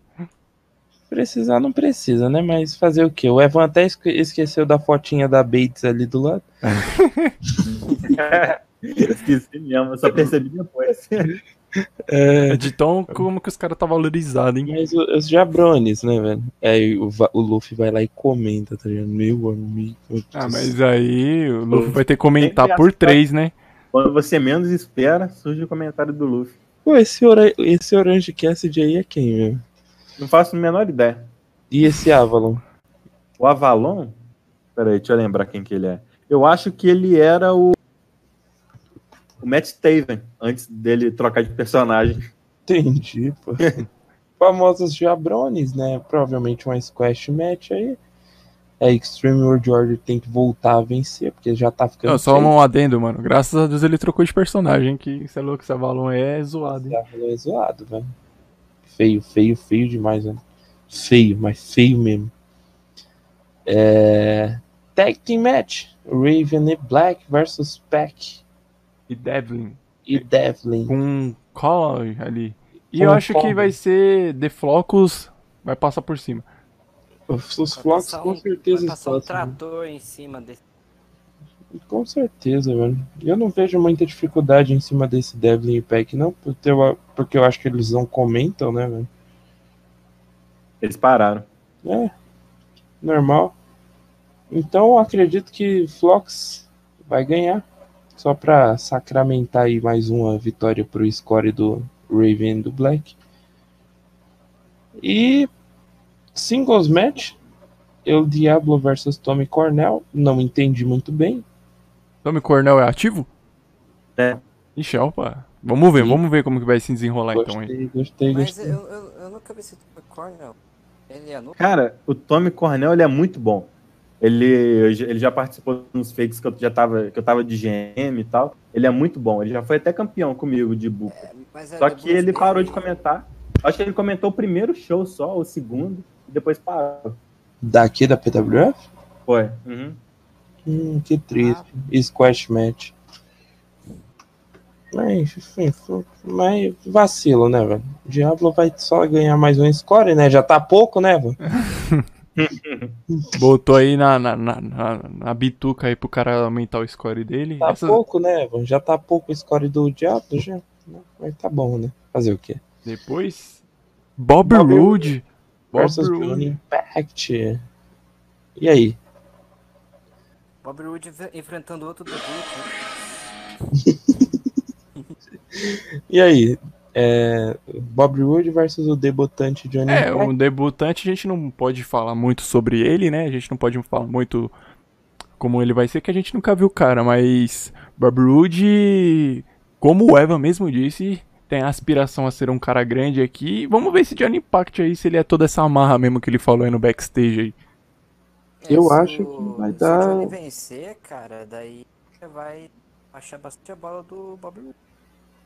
Precisar não precisa, né? Mas fazer o quê? O Evan até esque- esqueceu da fotinha da Bates ali do lado. Esqueci mesmo, eu só percebi depois. É, De tão como que os caras tá valorizado, hein? mas o- os Jabrones, né, velho? Aí o, Va- o Luffy vai lá e comenta, tá ligado? Meu amigo. Ah, mas aí o Luffy vai ter que comentar por três, né? Quando você menos espera, surge o comentário do Luffy. Pô, esse, ora- esse Orange Cassidy aí é quem, velho? Não faço a menor ideia. E esse Avalon? O Avalon. Peraí, deixa eu lembrar quem que ele é. Eu acho que ele era o. O Matt Taven, antes dele trocar de personagem. Entendi, pô. Famosos Jabrones, né? Provavelmente uma squash match aí. A Extreme World Order tem que voltar a vencer, porque já tá ficando. Não, só um adendo, mano. Graças a Deus ele trocou de personagem, que você é louco, esse Avalon é zoado, hein? Falou é zoado, velho. Feio, feio, feio demais, velho. Feio, mas feio mesmo. É... Tag Team Match. Raven e Black versus Pack E Devlin. e Devlin. Com um collar ali. E Com eu acho que vai ser The Flocos, vai passar por cima. Os, os Flocks passar com certeza vai passar um estão. trator em cima desse. Com certeza, velho. Eu não vejo muita dificuldade em cima desse Devlin e Peck, não, porque eu, porque eu acho que eles não comentam, né, velho? Eles pararam. É, normal. Então eu acredito que Flox vai ganhar. Só pra sacramentar aí mais uma vitória pro score do Raven e do Black. E singles match, El Diablo versus Tommy Cornell. Não entendi muito bem. Tommy Cornell é ativo? É. Ixi, opa. Vamos ver, Sim. vamos ver como que vai se desenrolar então aí. Gostei, gostei, Mas gostei. eu, eu, eu nunca vi esse Cornell. Ele é. Cara, o Tommy Cornell ele é muito bom. Ele, ele já participou nos fakes que eu já tava, que eu tava de GM e tal. Ele é muito bom. Ele já foi até campeão comigo de Booker. Mas é Só que ele parou de comentar. Acho que ele comentou o primeiro show só, o segundo, e depois parou. Daqui da PWF? Foi. Uhum. Hum, que triste. Squash match. Mas, enfim, mas vacilo, né, velho? O Diablo vai só ganhar mais um score, né? Já tá pouco, né, velho? Botou aí na, na, na, na, na bituca aí pro cara aumentar o score dele. Tá Essa- pouco, né? Já tá pouco o score do Diablo, já. Mas tá bom, né? Fazer o quê? Depois. Bob, Bob Roode. Bob Versus Roode. Johnny Impact. E aí? Bob Roode enf- enfrentando outro debut. né? E aí? É, Bob Roode versus o debutante Johnny É, Impact. o debutante a gente não pode falar muito sobre ele, né? A gente não pode falar muito como ele vai ser, que a gente nunca viu o cara, mas Bob Roode, como o Evan mesmo disse, tem a aspiração a ser um cara grande aqui. Vamos ver esse Johnny Impact aí, se ele é toda essa amarra mesmo que ele falou aí no backstage aí. Eu se acho o- que vai se dar- o Johnny vencer, cara, daí vai achar bastante a bola do Bob Roode.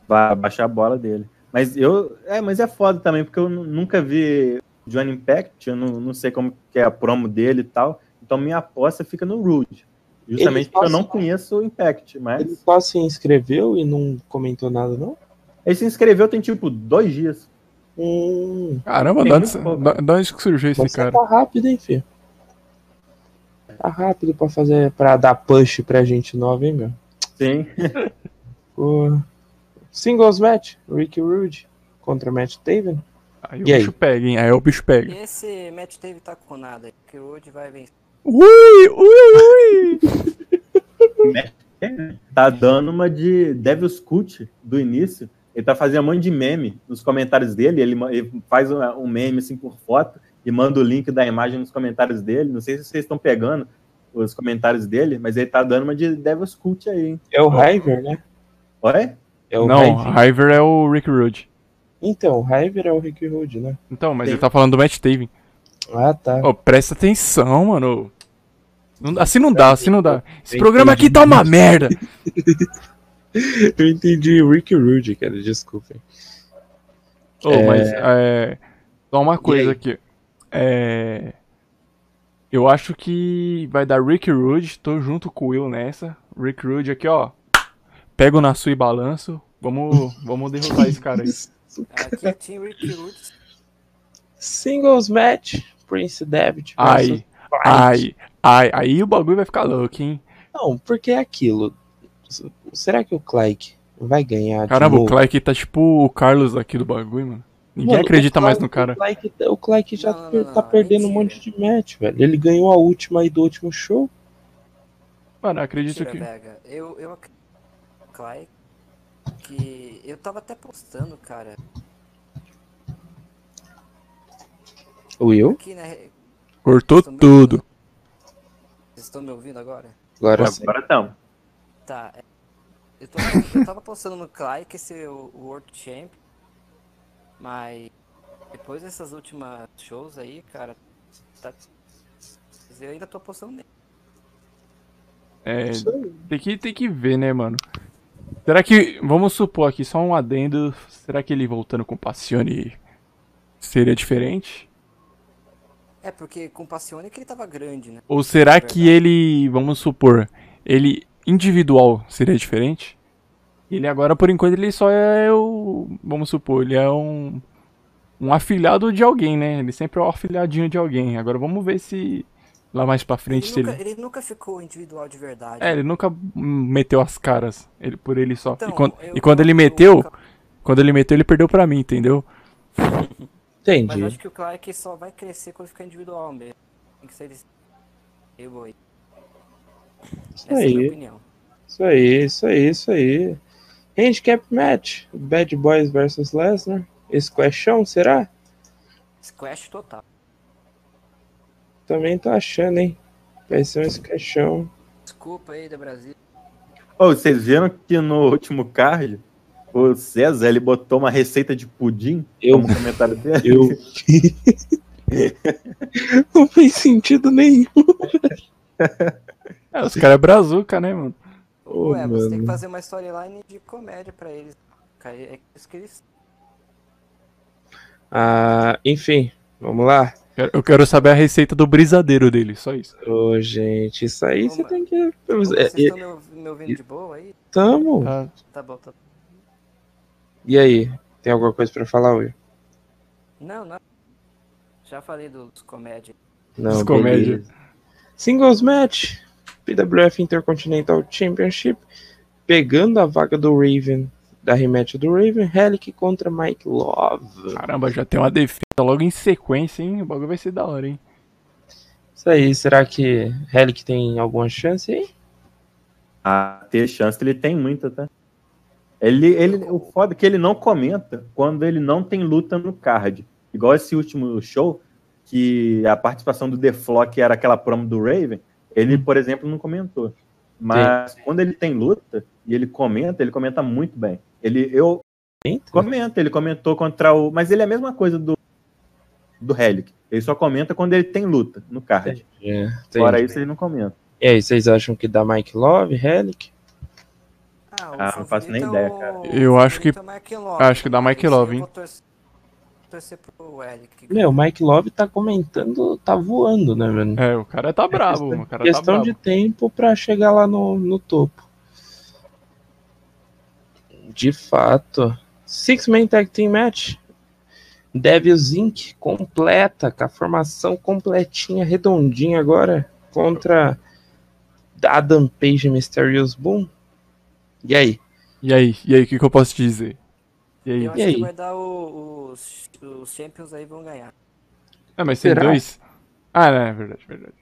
Vai baixar a bola dele. Mas eu. É, mas é foda também, porque eu nu- nunca vi Johnny Impact, eu não, não sei como que é a promo dele e tal. Então minha aposta fica no Rude. Justamente porque eu não conheço o Impact, mas. Ele só se inscreveu e não comentou nada, não? Ele se inscreveu tem tipo dois dias. Hum, Caramba, muito onde, da onde que surgiu esse você cara? tá rápido, hein, filho? Tá rápido pra fazer, pra dar push pra gente nova, hein, meu? Sim. Pô. Singles match, Ricky Rude contra Matt Taven. Aí o E aí? bicho pega, hein? Aí o bicho E pega. esse match teve tá com nada, o Roode vai vencer. Ui, ui, ui! Tá dando uma de Devil's Cult do início. Ele tá fazendo um monte de meme nos comentários dele. Ele, ele faz um, um meme assim por foto e manda o link da imagem nos comentários dele. Não sei se vocês estão pegando os comentários dele, mas ele tá dando uma de Devil's Cult aí, hein? É o Hiver, né? Oi? É o Não, Hiver. É o Rick Rude. Então, o Hiver é o Ricky Rude, né? Então, mas ele tá falando do Matt Taven. Ah, tá. Ô, presta atenção, mano. Não- assim não dá, assim não dá. Esse programa aqui tá uma merda. Eu entendi o Ricky Rude, cara, desculpem. Ô, É. mas é. Só uma coisa aqui. É. Eu acho que vai dar Rick Rude, tô junto com o Will nessa. Rick Rude aqui, ó. Pego na sua e balanço. Vamos, vamos derrotar esse cara aí. Aqui é Team Roode. Singles match, Prince David. Ai, ai, ai. Aí o bagulho vai ficar louco, hein? Não, porque é aquilo. Será que o Clyke vai ganhar? Caramba, de o? Clyke tá tipo o Carlos aqui do bagulho, mano. Ninguém Mano, acredita o mais Clyke- no cara. O Clyke, o Clyke já Não, não, tá não, perdendo um mentira. monte de match, velho. Ele ganhou a última aí do último show. Mano, acredito Mentira, que. Vega. Eu, eu acredito Clay que eu tava até postando, cara, Will? aqui, né? Cortou Vocês estão tudo. Vocês estão me ouvindo agora? Agora sim. Agora estamos. Tá. é, Eu, tô, eu tava postando no Clay que esse é o o World Champ. Mas depois dessas últimas shows aí, cara, tá, eu ainda tô postando nele. É, tem que, tem que ver, né, mano? Será que. Vamos supor aqui, só um adendo. Será que ele voltando com Passione seria diferente? É, porque com Passione que ele tava grande, né? Ou será que ele. Vamos supor. Ele individual seria diferente? Ele agora, por enquanto, ele só é o. Vamos supor, ele é um. um afilhado de alguém, né? Ele sempre é o afilhadinho de alguém. Agora vamos ver se lá mais pra frente Ele nunca, ele. ele nunca ficou individual de verdade. É, ele nunca meteu as caras ele, por ele só. Então, e quando, eu- e quando ele eu- meteu, quando ele meteu, ele perdeu pra mim, entendeu? Mas Entendi. eu acho que o Clark só vai crescer quando ficar individual mesmo. Tem que ser ele. Eu aí. Isso Essa é a minha aí, opinião. isso aí, isso aí, isso aí. Handicap match. Bad Boys versus Lesnar. Squashão, será? Squash total. Também tô achando, hein? Vai ser um squashão. Desculpa aí da Brasil. Ô, vocês viram que no último card, o César, ele botou uma receita de pudim Eu, como comentário dele? eu Não fez sentido nenhum. É, os caras é brazuca, né, mano? Ô, Ué, você tem que mano. fazer uma storyline de comédia pra eles. Cara, É isso que eles. Ah, enfim, vamos lá. Quero- Eu quero saber a receita do brisadeiro dele, só isso. Ô, gente, isso aí você Como- tem que. Vocês É, estão me ouv- me ouvindo de boa aí? Tamo. Tá? Tá bom, tá bom. E aí, tem alguma coisa pra falar hoje? Não, não. Já falei dos comédia. Não, Dos comédia. beleza. Singles match. PWF Intercontinental Championship. Pegando a vaga do Raven, da rematch do Raven. Helic contra Mike Love. Caramba, já tem uma defesa logo em sequência, hein? O bagulho vai ser da hora, hein? Isso aí, será que Helic tem alguma chance aí? Ah, ter chance, ele tem muita, tá? Ele, ele, o foda é que ele não comenta quando ele não tem luta no card. Igual esse último show, que a participação do The Flock era aquela promo do Raven, ele, por exemplo, não comentou. Mas quando ele tem luta e ele comenta, ele comenta muito bem. Ele, eu Eita. comenta, ele comentou contra o. Mas ele é a mesma coisa do, do Helic. Ele só comenta quando ele tem luta no card. É, Fora isso, ele não comenta. E aí, vocês acham que dá Mike Love, Helic? Ah, o Ah, não faço nem é ideia, o- cara. o Eu acho que- é o acho que dá Mike Love, hein? torcer, pro Eric. Meu, Mike Love tá comentando, tá voando, né, velho? É, o cara tá bravo, questão, o cara tá questão bravo. de tempo pra chegar lá no, no topo. De fato. Six Man Tag Team Match. Devils Inc. completa, com a formação completinha, redondinha agora, contra Adam Page e Mysterious Boom. E aí? E aí, e aí, o que, que eu posso te dizer? E aí? Eu acho E aí? que vai dar o- os, os Champions aí vão ganhar. Ah, mas tem Será? dois? Ah, não, é verdade, verdade.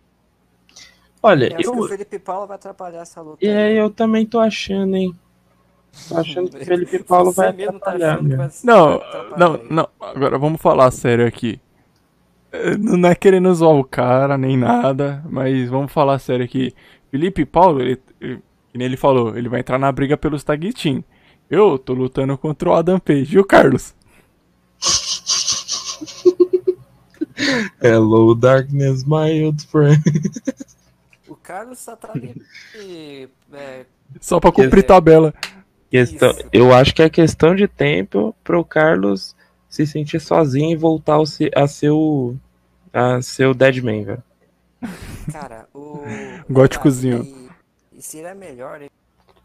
Olha, Eu acho que o eu, Felipe Paulo vai atrapalhar essa luta. é, aí. eu também tô achando, hein? Tô achando que o Felipe Paulo Você vai mesmo tá atrapalhar, achando que meu. vai- Não, não, não. Agora vamos falar sério aqui. Eh, Não é querendo zoar o cara, nem nada, mas vamos falar sério aqui. Felipe Paulo, ele, ele, que nem ele falou, ele vai entrar na briga pelos tag team. Eu tô lutando contra o Adam Page. E o Carlos? Hello, darkness, my old friend. O Carlos só tá ali. é, Só pra cumprir tabela. Questão, Isso. eu acho que é questão de tempo pro Carlos se sentir sozinho e voltar a ser o a ser o Deadman, velho. cara, o. Góticozinho. E, e seria melhor ele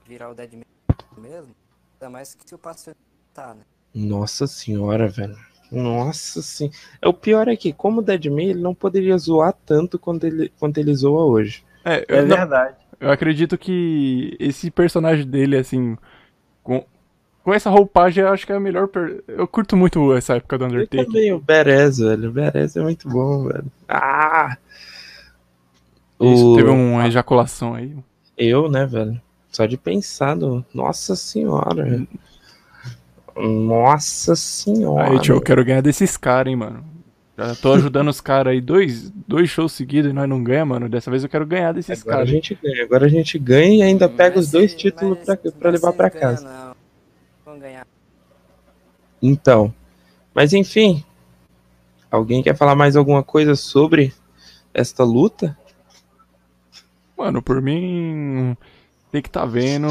virar o Deadman mesmo? Ainda mais que se o pastor tá, né? Nossa senhora, velho. Nossa sim. É o pior é que como o Deadman ele não poderia zoar tanto quanto ele quanto ele zoa hoje. É, É não- verdade. eu acredito que esse personagem dele, assim, com, com essa roupagem, eu acho que é a melhor. per- Eu curto muito essa época do Eu Undertaker. também, o Beres, velho. O Beres é muito bom, velho. Ah! Isso, O- teve uma ejaculação aí. Eu, né, velho? Só de pensar no. Nossa senhora. Nossa senhora. Aí, tio, eu quero ganhar desses caras, hein, mano. Já tô ajudando os caras aí, dois, dois shows seguidos e nós não ganhamos, mano. Dessa vez eu quero ganhar desses Agora a caras. gente ganha. Agora a gente ganha e ainda pega Mas os dois títulos mas- pra, pra mas levar ganha, casa. Não. Vão ganhar. Então. Mas enfim. Alguém quer falar mais alguma coisa sobre esta luta? Mano, por mim, tem que tá vendo.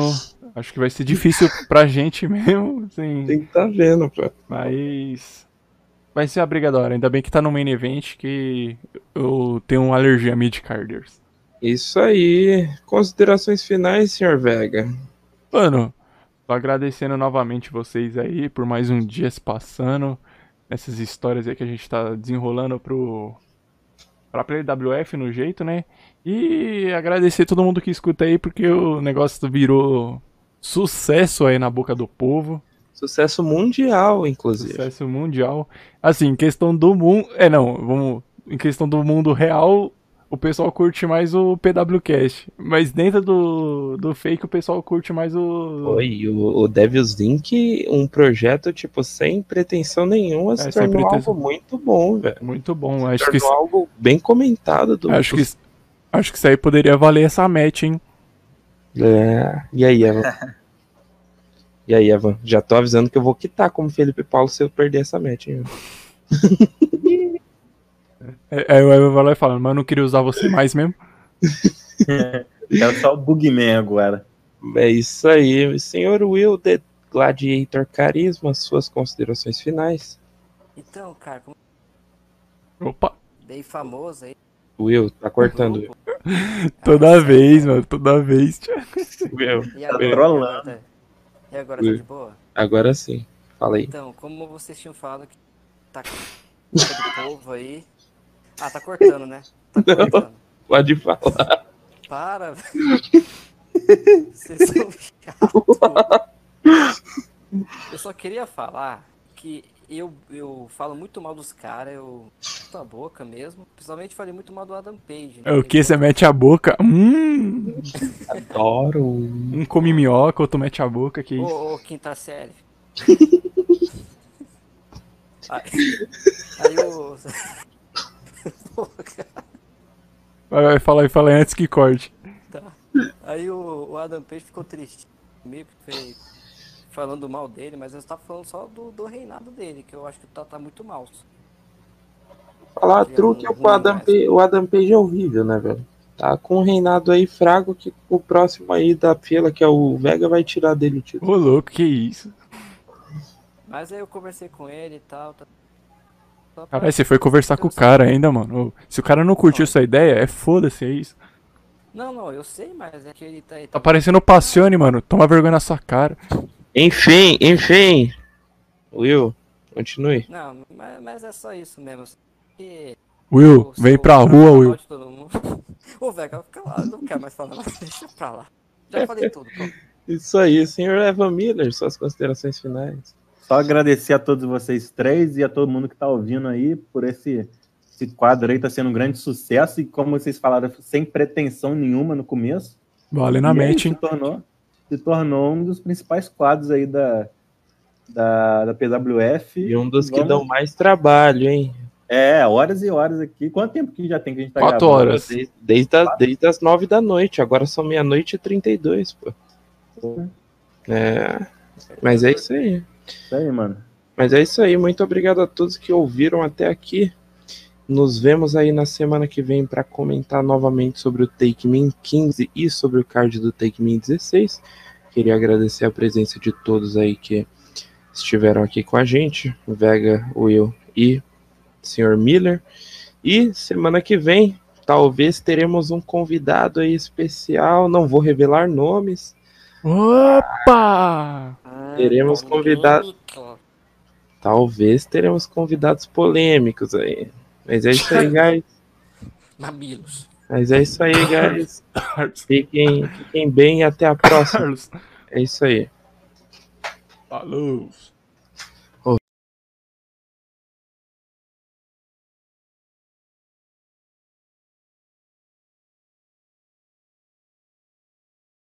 Acho que vai ser difícil pra gente mesmo, assim. Tem que tá vendo, pô. Mas. Vai ser a briga da hora. Ainda bem que tá no main event que eu tenho uma alergia a mid-carders. Isso aí. Considerações finais, senhor Vega. Mano, tô agradecendo novamente vocês aí por mais um dia se passando. nessas histórias aí que a gente tá desenrolando pro. Pra Play WF no jeito, né? E agradecer todo mundo que escuta aí, porque o negócio virou sucesso aí na boca do povo. Sucesso mundial, inclusive. Sucesso mundial. Assim, em questão do mundo. É, não, vamos. Em questão do mundo real, o pessoal curte mais o PWCast. Mas dentro do, do fake, o pessoal curte mais o. Oi, o, o Devil's Link, um projeto, tipo, sem pretensão nenhuma, se É, sem tornou pretensão. algo muito bom, velho. Muito bom. Acho Se que, tornou algo bem comentado do. acho que. Acho que isso aí poderia valer essa match, hein? É. E aí, Evan? e aí, Evan? Já tô avisando que eu vou quitar como Felipe Paulo se eu perder essa match, hein? É, Aí o Evan vai lá e fala, mas eu não queria usar você mais mesmo. É só o Bugman agora. É isso aí, senhor Will, The Gladiator Carisma, suas considerações finais. Então, cara, como Opa, bem famoso aí. Will, tá cortando. Toda Ah, vez, mano, toda vez. Will, agora, trolando. E agora, tá- agora de boa? agora sim. Fala aí. Então, como vocês tinham falado que tá do povo aí. Ah, tá cortando, né? Tá Não. cortando. Pode falar. Para, velho. Vocês são chatos. Eu só queria falar que eu, eu falo muito mal dos caras, eu tô a boca mesmo. Principalmente falei muito mal do Adam Page. É o que? Você mete a boca. Hum, Adoro. um come minhoca, outro mete a boca, que isso. Ô, ô, quinta série. aí, aí. Pô, cara, Vai, vai, fala aí, fala aí antes que corte. tá. Aí o, o Adam Page ficou triste comigo, que foi falando mal dele, mas eu tava falando só do, do reinado dele, que eu acho que tá, tá muito mal. Falar é truque, um o Adam, Page, o Adam Page é horrível, né, velho? Tá com um reinado aí fraco que o próximo aí da fila, que é o Vega, vai tirar dele o título. Ô, louco, que isso. Mas aí eu conversei com ele e tal. Tá... Caralho, você foi conversar com o cara ainda, mano. Se o cara não curtiu sua ideia, é foda-se, é isso. Não, não, eu sei, mas é que ele tá. Ele Tá parecendo o Passione, mano. Toma vergonha na sua cara. Enfim, enfim. Will, continue. Não, mas, mas é só isso mesmo. E Will, eu vem pra rua, Will. Ô, velho, fica lá, eu não quero mais falar, mas deixa pra lá. Já falei tudo, pô. Isso aí, senhor Evan Miller, suas considerações finais. Só agradecer a todos vocês três e a todo mundo que tá ouvindo aí por esse, esse quadro aí, tá sendo um grande sucesso. E como vocês falaram, sem pretensão nenhuma no começo. Vale na E aí match, se hein? tornou, se tornou um dos principais quadros aí da, da, da PWF. E um dos que Vamos- dão mais trabalho, hein? É, horas e horas aqui. Quanto tempo que já tem que a gente tá Quatro gravando? horas. Desde, desde, a- desde as nove da noite, agora são meia-noite e trinta e dois, pô. É, mas é isso aí. Isso aí, mano. Mas é isso aí, muito obrigado a todos que ouviram até aqui. Nos vemos aí na semana que vem para comentar novamente sobre o Take Me 15 e sobre o card do Take Me 16. Queria agradecer a presença de todos aí que estiveram aqui com a gente, Vega, Will e Sr. Miller. E semana que vem, talvez teremos um convidado aí especial, não vou revelar nomes. Opa! Ah, Teremos bom, convidado- puta. Talvez teremos convidados polêmicos aí. Mas é isso aí, guys. Mamilos. Mas é isso aí, guys. Fiquem, fiquem bem e até a próxima. É isso aí. Falou.